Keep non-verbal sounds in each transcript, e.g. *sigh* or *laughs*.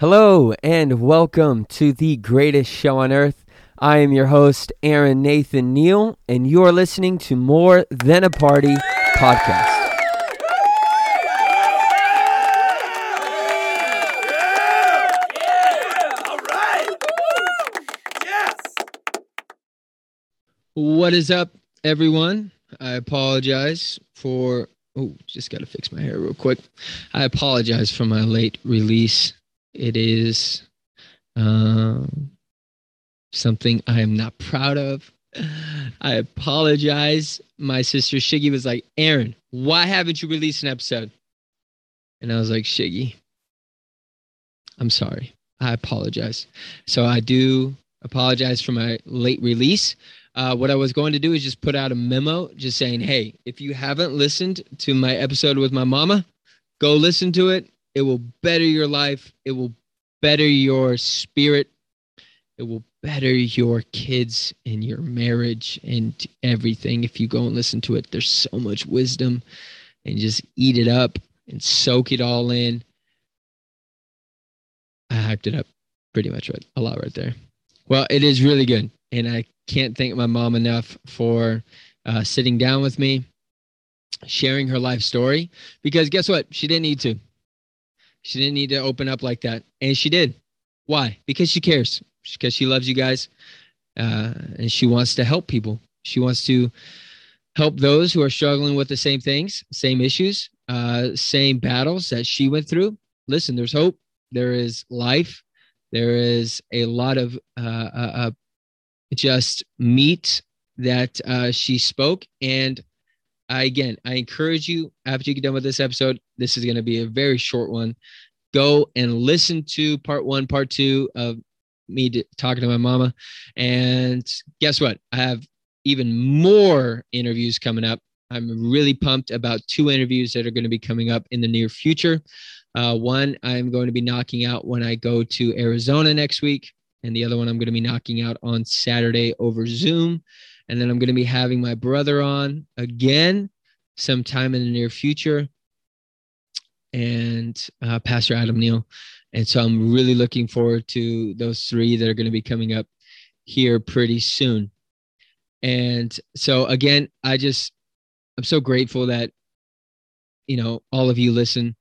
Hello, and welcome to the greatest show on earth. I am your host, Aaron Nathan Neal, and you're listening to More Than a Party podcast. What is up, everyone? I apologize for. Oh, just got to fix my hair real quick. I apologize for my late release. It is um, something I am not proud of. I apologize. My sister Shiggy was like, Aaron, why haven't you released an episode? And I was like, Shiggy, I'm sorry. I apologize. So I do apologize for my late release. Uh, what I was going to do is just put out a memo just saying, hey, if you haven't listened to my episode with my mama, go listen to it. It will better your life. It will better your spirit. It will better your kids and your marriage and everything if you go and listen to it. There's so much wisdom and just eat it up and soak it all in. I hyped it up pretty much right, a lot right there. Well, it is really good. And I can't thank my mom enough for uh, sitting down with me, sharing her life story. Because guess what? She didn't need to. She didn't need to open up like that. And she did. Why? Because she cares, because she loves you guys. Uh, and she wants to help people. She wants to help those who are struggling with the same things, same issues, uh, same battles that she went through. Listen, there's hope. There is life. There is a lot of uh, uh, uh just meat that uh, she spoke. And I, again, I encourage you after you get done with this episode, this is going to be a very short one. Go and listen to part one, part two of me talking to my mama. And guess what? I have even more interviews coming up. I'm really pumped about two interviews that are going to be coming up in the near future. Uh, one I'm going to be knocking out when I go to Arizona next week and the other one I'm going to be knocking out on Saturday over Zoom. And then I'm going to be having my brother on again sometime in the near future and uh, Pastor Adam Neal. And so I'm really looking forward to those three that are going to be coming up here pretty soon. And so again, I just I'm so grateful that you know all of you listen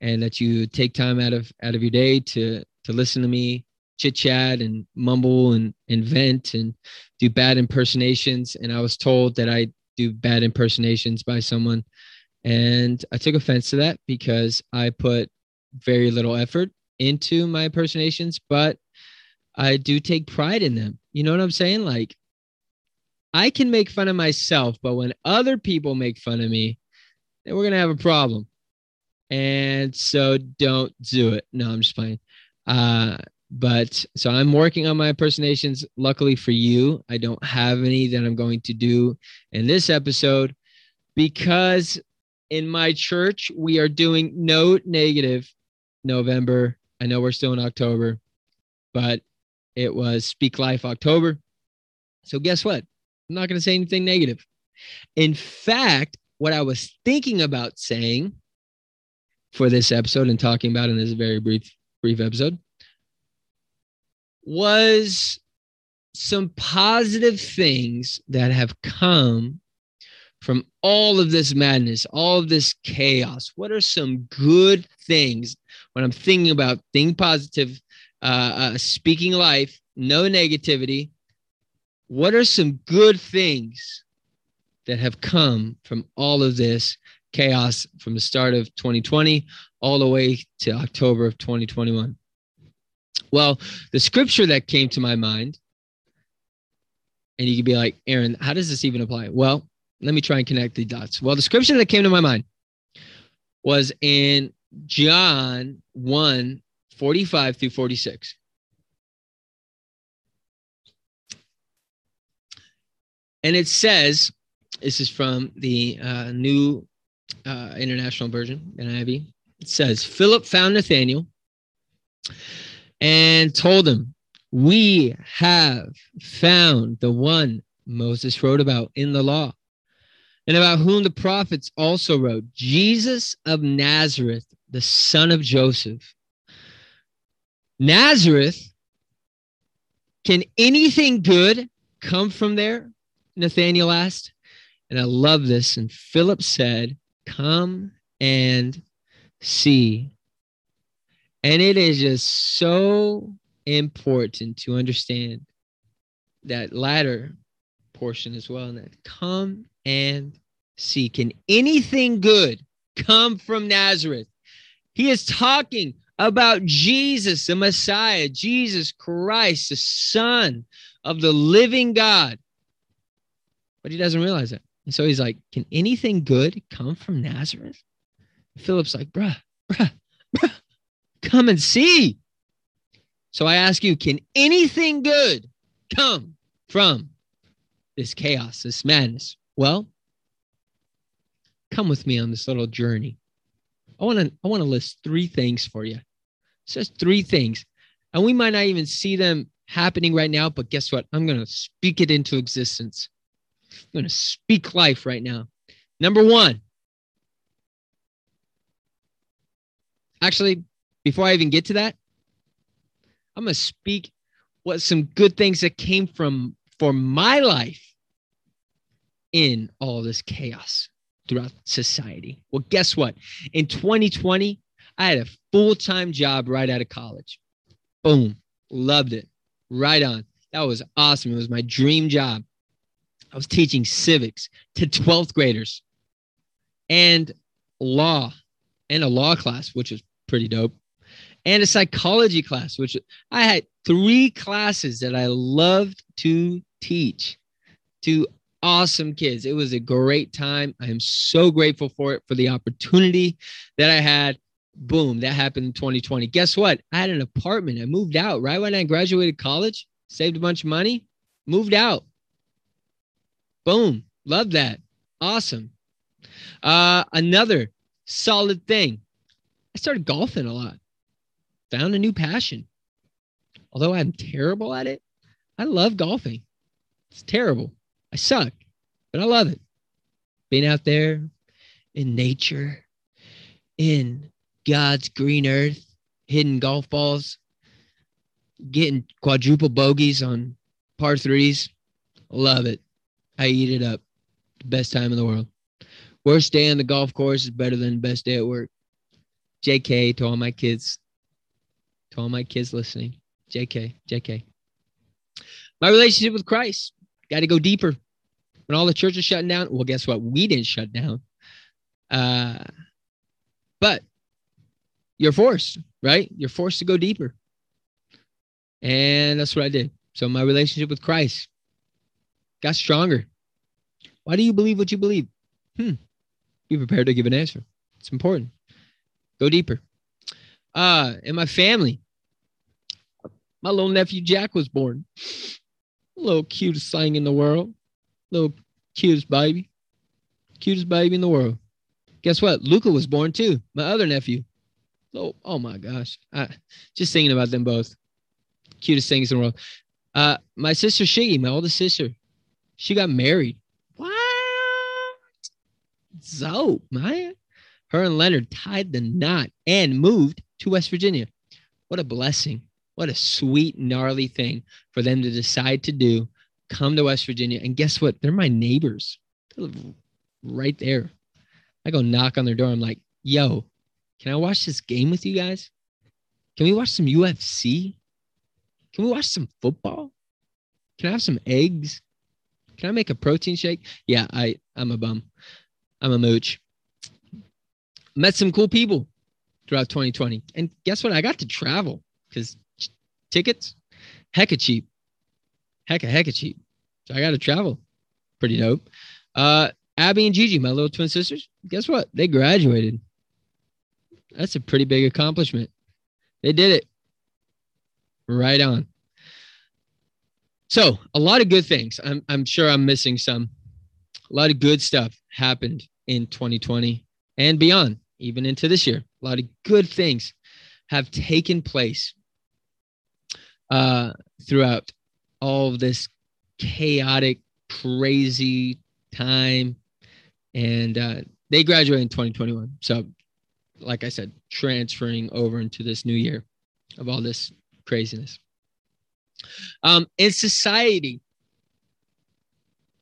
and that you take time out of out of your day to to listen to me chit chat and mumble and, and vent and do bad impersonations. And I was told that I do bad impersonations by someone. And I took offense to that because I put very little effort into my impersonations, but I do take pride in them. You know what I'm saying? Like, I can make fun of myself, but when other people make fun of me, then we're going to have a problem. And so don't do it. No, I'm just playing. Uh, but so I'm working on my impersonations. Luckily for you, I don't have any that I'm going to do in this episode because in my church, we are doing no negative November. I know we're still in October, but it was Speak Life October. So guess what? I'm not going to say anything negative. In fact, what I was thinking about saying for this episode and talking about in this very brief brief episode was some positive things that have come from all of this madness, all of this chaos? What are some good things when I'm thinking about think positive, uh, uh, speaking life, no negativity? What are some good things that have come from all of this chaos from the start of 2020 all the way to October of 2021? Well, the scripture that came to my mind, and you could be like, Aaron, how does this even apply? Well, let me try and connect the dots. Well, the scripture that came to my mind was in John 1 45 through 46. And it says, this is from the uh, new uh, international version, NIV. It says, Philip found Nathanael and told him, We have found the one Moses wrote about in the law, and about whom the prophets also wrote, Jesus of Nazareth, the son of Joseph. Nazareth, can anything good come from there? Nathanael asked. And I love this. And Philip said, Come and see. And it is just so important to understand that latter portion as well. And that come and see. Can anything good come from Nazareth? He is talking about Jesus, the Messiah, Jesus Christ, the Son of the living God. But he doesn't realize it. And so he's like, Can anything good come from Nazareth? Philip's like, Bruh, bruh, bruh, come and see. So I ask you, can anything good come from this chaos, this madness? Well, come with me on this little journey. I want to I want to list three things for you. Says three things. And we might not even see them happening right now, but guess what? I'm going to speak it into existence. I'm going to speak life right now. Number 1. Actually, before I even get to that, I'm going to speak what some good things that came from for my life in all this chaos throughout society. Well, guess what? In 2020, I had a full time job right out of college. Boom. Loved it. Right on. That was awesome. It was my dream job. I was teaching civics to 12th graders and law and a law class, which was pretty dope, and a psychology class, which I had three classes that I loved to teach to awesome kids. It was a great time. I am so grateful for it, for the opportunity that I had. Boom, that happened in 2020. Guess what? I had an apartment. I moved out right when I graduated college, saved a bunch of money, moved out. Boom, love that. Awesome. Uh, another solid thing. I started golfing a lot, found a new passion. Although I'm terrible at it, I love golfing. It's terrible. I suck, but I love it. Being out there in nature, in God's green earth, hitting golf balls, getting quadruple bogeys on par threes. Love it. I eat it up. Best time in the world. Worst day on the golf course is better than best day at work. JK to all my kids. To all my kids listening. JK, JK. My relationship with Christ. Got to go deeper. When all the churches shutting down, well, guess what? We didn't shut down. Uh, but you're forced, right? You're forced to go deeper. And that's what I did. So my relationship with Christ got stronger. Why do you believe what you believe? Hmm. Be prepared to give an answer. It's important. Go deeper. Uh, and my family. My little nephew Jack was born little cutest thing in the world. Little cutest baby. Cutest baby in the world. Guess what? Luca was born too. My other nephew. Oh, oh my gosh. I, just thinking about them both. Cutest things in the world. Uh, my sister Shiggy, my oldest sister, she got married. What? So, man. Her and Leonard tied the knot and moved to West Virginia. What a blessing. What a sweet, gnarly thing for them to decide to do. Come to West Virginia. And guess what? They're my neighbors. They live right there. I go knock on their door. I'm like, yo, can I watch this game with you guys? Can we watch some UFC? Can we watch some football? Can I have some eggs? Can I make a protein shake? Yeah, I, I'm a bum. I'm a mooch. Met some cool people throughout 2020. And guess what? I got to travel because tickets, hecka cheap, hecka hecka cheap. So I got to travel. Pretty dope. Uh, Abby and Gigi, my little twin sisters, guess what? They graduated. That's a pretty big accomplishment. They did it. Right on. So, a lot of good things. I'm, I'm sure I'm missing some. A lot of good stuff happened in 2020 and beyond, even into this year. A lot of good things have taken place uh, throughout all of this chaotic, crazy time. And uh, they graduated in 2021. So, like I said, transferring over into this new year of all this craziness. Um, in society,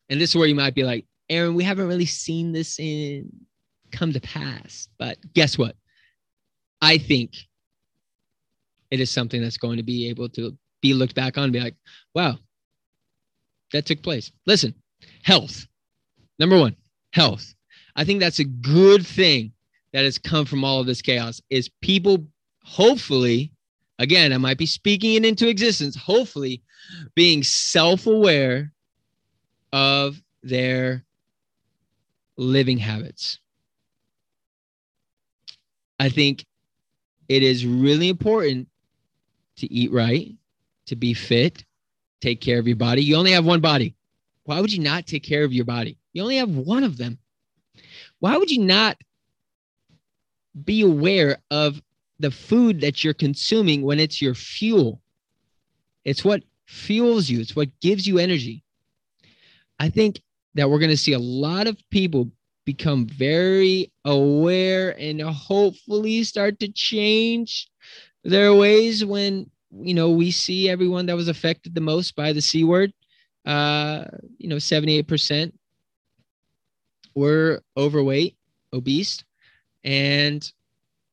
and this is where you might be like, Aaron, we haven't really seen this in come to pass. But guess what? I think it is something that's going to be able to be looked back on and be like, wow, that took place. Listen, health. Number one, health. I think that's a good thing that has come from all of this chaos is people hopefully again i might be speaking it into existence hopefully being self-aware of their living habits i think it is really important to eat right to be fit take care of your body. You only have one body. Why would you not take care of your body? You only have one of them. Why would you not be aware of the food that you're consuming when it's your fuel. It's what fuels you, it's what gives you energy. I think that we're going to see a lot of people become very aware and hopefully start to change their ways when you know we see everyone that was affected the most by the c word uh you know 78% were overweight obese and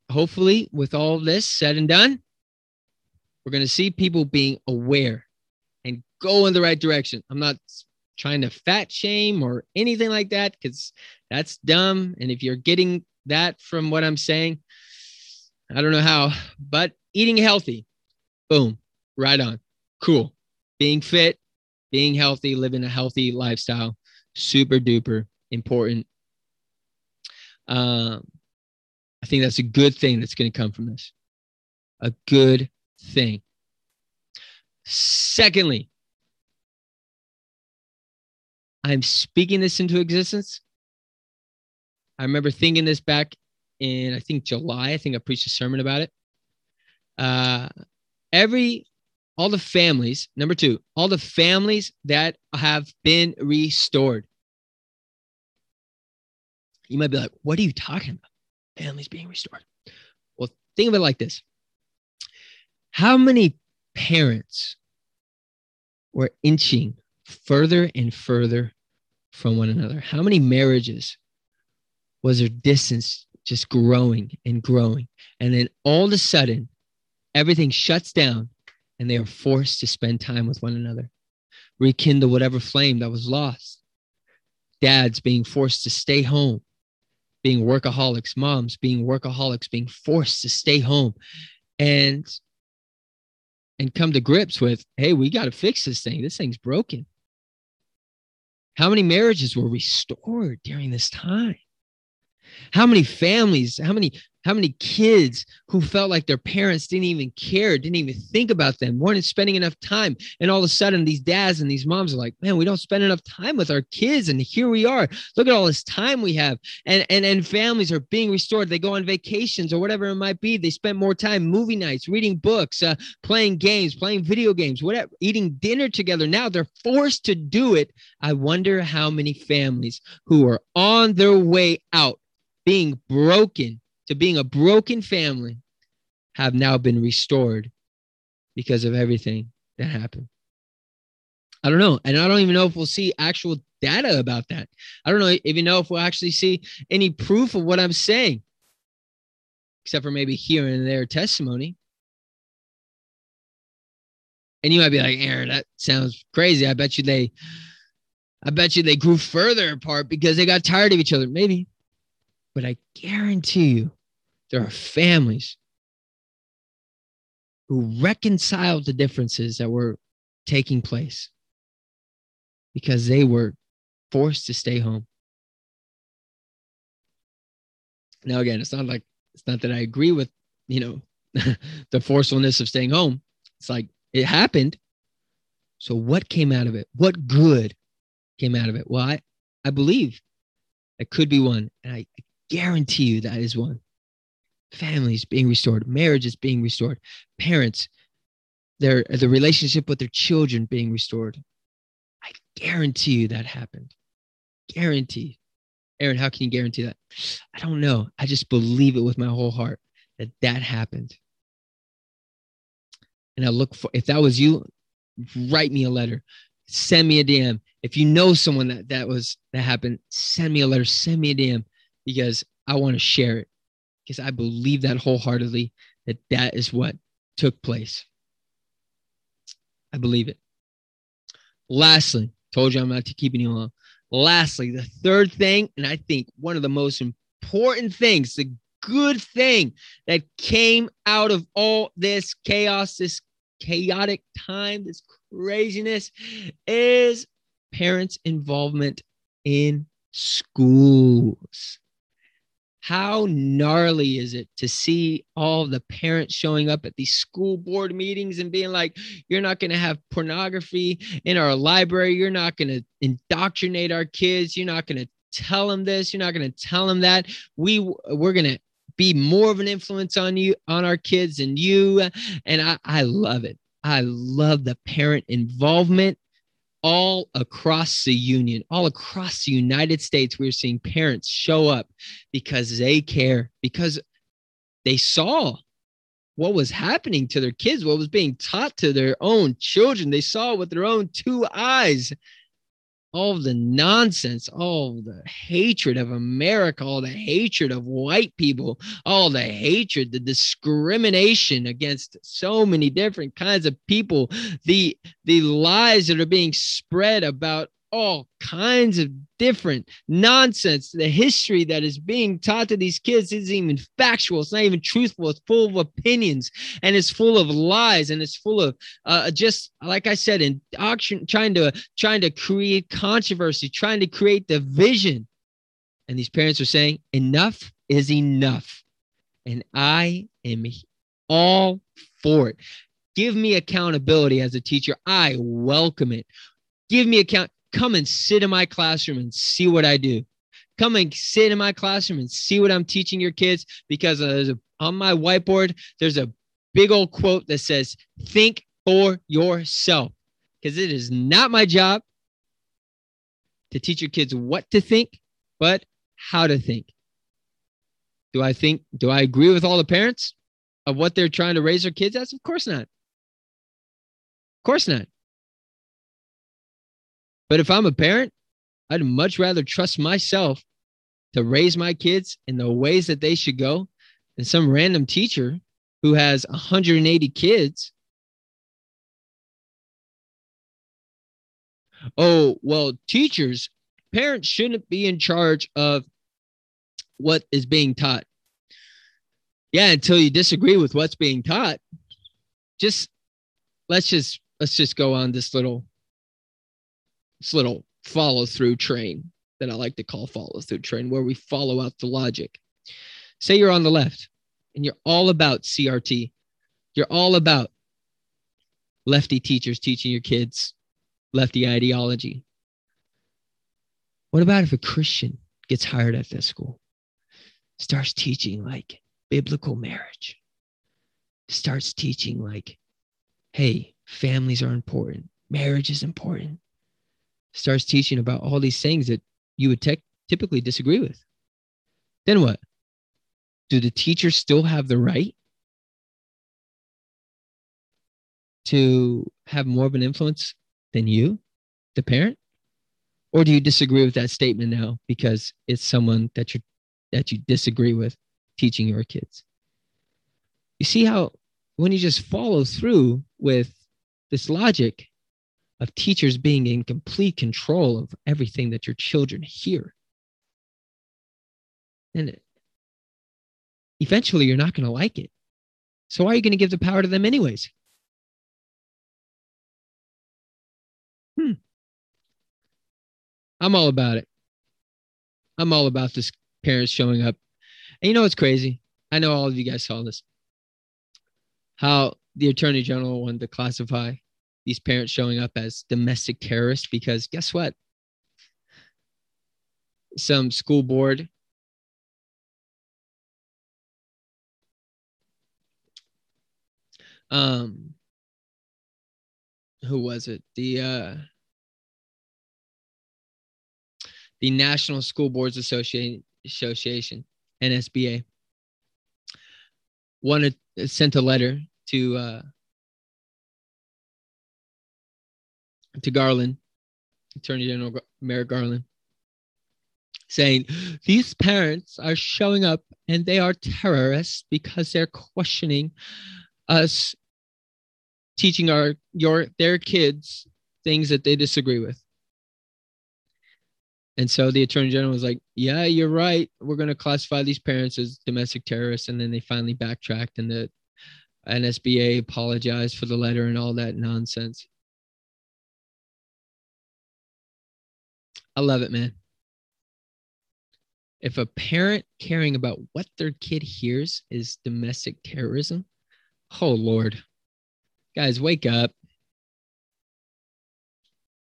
hopefully, with all this said and done, we're going to see people being aware and go in the right direction. I'm not trying to fat shame or anything like that because that's dumb. And if you're getting that from what I'm saying, I don't know how, but eating healthy, boom, right on. Cool. Being fit, being healthy, living a healthy lifestyle, super duper important. Um, I think that's a good thing that's going to come from this. A good thing. Secondly, I'm speaking this into existence. I remember thinking this back in, I think, July. I think I preached a sermon about it. Uh, every, all the families, number two, all the families that have been restored. You might be like, what are you talking about? families being restored. Well, think of it like this How many parents were inching further and further from one another? How many marriages was their distance just growing and growing? And then all of a sudden, everything shuts down and they are forced to spend time with one another, rekindle whatever flame that was lost. Dads being forced to stay home being workaholics, moms being workaholics, being forced to stay home and and come to grips with, hey, we got to fix this thing. This thing's broken. How many marriages were restored during this time? How many families, how many how many kids who felt like their parents didn't even care, didn't even think about them, weren't spending enough time. And all of a sudden, these dads and these moms are like, man, we don't spend enough time with our kids. And here we are. Look at all this time we have. And, and, and families are being restored. They go on vacations or whatever it might be. They spend more time movie nights, reading books, uh, playing games, playing video games, whatever, eating dinner together. Now they're forced to do it. I wonder how many families who are on their way out being broken to being a broken family have now been restored because of everything that happened. I don't know. And I don't even know if we'll see actual data about that. I don't know if even know if we'll actually see any proof of what I'm saying, except for maybe here and there testimony. And you might be like, Aaron, that sounds crazy. I bet you they, I bet you they grew further apart because they got tired of each other. Maybe. But I guarantee you, there are families who reconciled the differences that were taking place because they were forced to stay home. Now, again, it's not like it's not that I agree with, you know, *laughs* the forcefulness of staying home. It's like it happened. So, what came out of it? What good came out of it? Well, I, I believe it could be one. And I, I guarantee you that is one. Families being restored, marriages being restored, parents, their the relationship with their children being restored. I guarantee you that happened. Guarantee. Aaron, how can you guarantee that? I don't know. I just believe it with my whole heart that that happened. And I look for, if that was you, write me a letter, send me a DM. If you know someone that that was, that happened, send me a letter, send me a DM because I want to share it because I believe that wholeheartedly that that is what took place. I believe it. Lastly, told you I'm not keeping you long. Lastly, the third thing, and I think one of the most important things, the good thing that came out of all this chaos, this chaotic time, this craziness, is parents' involvement in schools. How gnarly is it to see all the parents showing up at these school board meetings and being like, you're not going to have pornography in our library. You're not going to indoctrinate our kids. You're not going to tell them this. You're not going to tell them that. We, we're going to be more of an influence on you, on our kids and you. And I, I love it. I love the parent involvement all across the union, all across the United States, we're seeing parents show up because they care, because they saw what was happening to their kids, what was being taught to their own children. They saw with their own two eyes all the nonsense, all the hatred of America, all the hatred of white people, all the hatred, the discrimination against so many different kinds of people, the the lies that are being spread about all kinds of different nonsense. The history that is being taught to these kids isn't even factual. It's not even truthful. It's full of opinions and it's full of lies and it's full of uh, just like I said, in auction, trying to trying to create controversy, trying to create division. And these parents are saying, enough is enough. And I am all for it. Give me accountability as a teacher. I welcome it. Give me account come and sit in my classroom and see what I do. Come and sit in my classroom and see what I'm teaching your kids because uh, on my whiteboard, there's a big old quote that says, Think for yourself. Because it is not my job to teach your kids what to think, but how to think. Do I think, do I agree with all the parents of what they're trying to raise their kids as? Of course not. Of course not. But if I'm a parent, I'd much rather trust myself to raise my kids in the ways that they should go than some random teacher who has 180 kids. Oh, well, teachers, parents shouldn't be in charge of what is being taught. Yeah, until you disagree with what's being taught. Just let's just let's just go on this little this little follow through train that I like to call follow through train, where we follow out the logic. Say you're on the left and you're all about CRT, you're all about lefty teachers teaching your kids lefty ideology. What about if a Christian gets hired at that school, starts teaching like biblical marriage, starts teaching like, hey, families are important, marriage is important, starts teaching about all these things that you would te- typically disagree with. Then what? Do the teachers still have the right to have more of an influence than you, the parent? Or do you disagree with that statement now because it's someone that you that you disagree with teaching your kids? You see how when you just follow through with this logic, of teachers being in complete control of everything that your children hear. And eventually you're not going to like it. So why are you going to give the power to them anyways? Hmm. I'm all about it. I'm all about this parents showing up. And you know what's crazy? I know all of you guys saw this. How the attorney general wanted to classify these parents showing up as domestic terrorists because guess what? Some school board um who was it? The uh the National School Boards Association Association, NSBA, wanted sent a letter to uh, to Garland, Attorney General Merrick Garland, saying these parents are showing up and they are terrorists because they're questioning us teaching our your their kids things that they disagree with. And so the attorney general was like, "Yeah, you're right. We're going to classify these parents as domestic terrorists." And then they finally backtracked, and the NSBA apologized for the letter and all that nonsense. I love it, man. If a parent caring about what their kid hears is domestic terrorism, oh Lord, guys, wake up.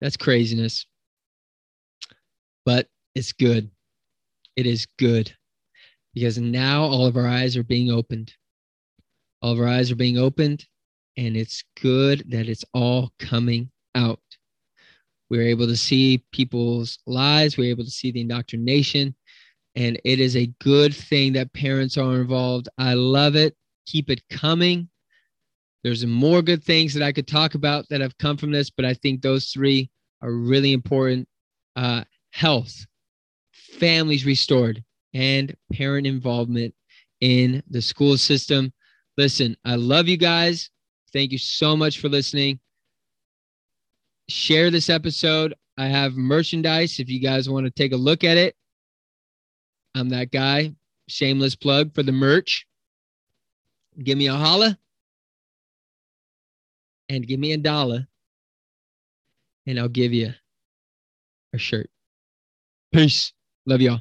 That's craziness. But it's good. It is good because now all of our eyes are being opened. All of our eyes are being opened, and it's good that it's all coming out. We're able to see people's lives, we're able to see the indoctrination, and it is a good thing that parents are involved. I love it. Keep it coming. There's more good things that I could talk about that have come from this, but I think those three are really important. Uh, health, families restored, and parent involvement in the school system. Listen, I love you guys. Thank you so much for listening. Share this episode. I have merchandise if you guys want to take a look at it. I'm that guy. Shameless plug for the merch. Give me a holla and give me a dollar, and I'll give you a shirt. Peace. Love y'all.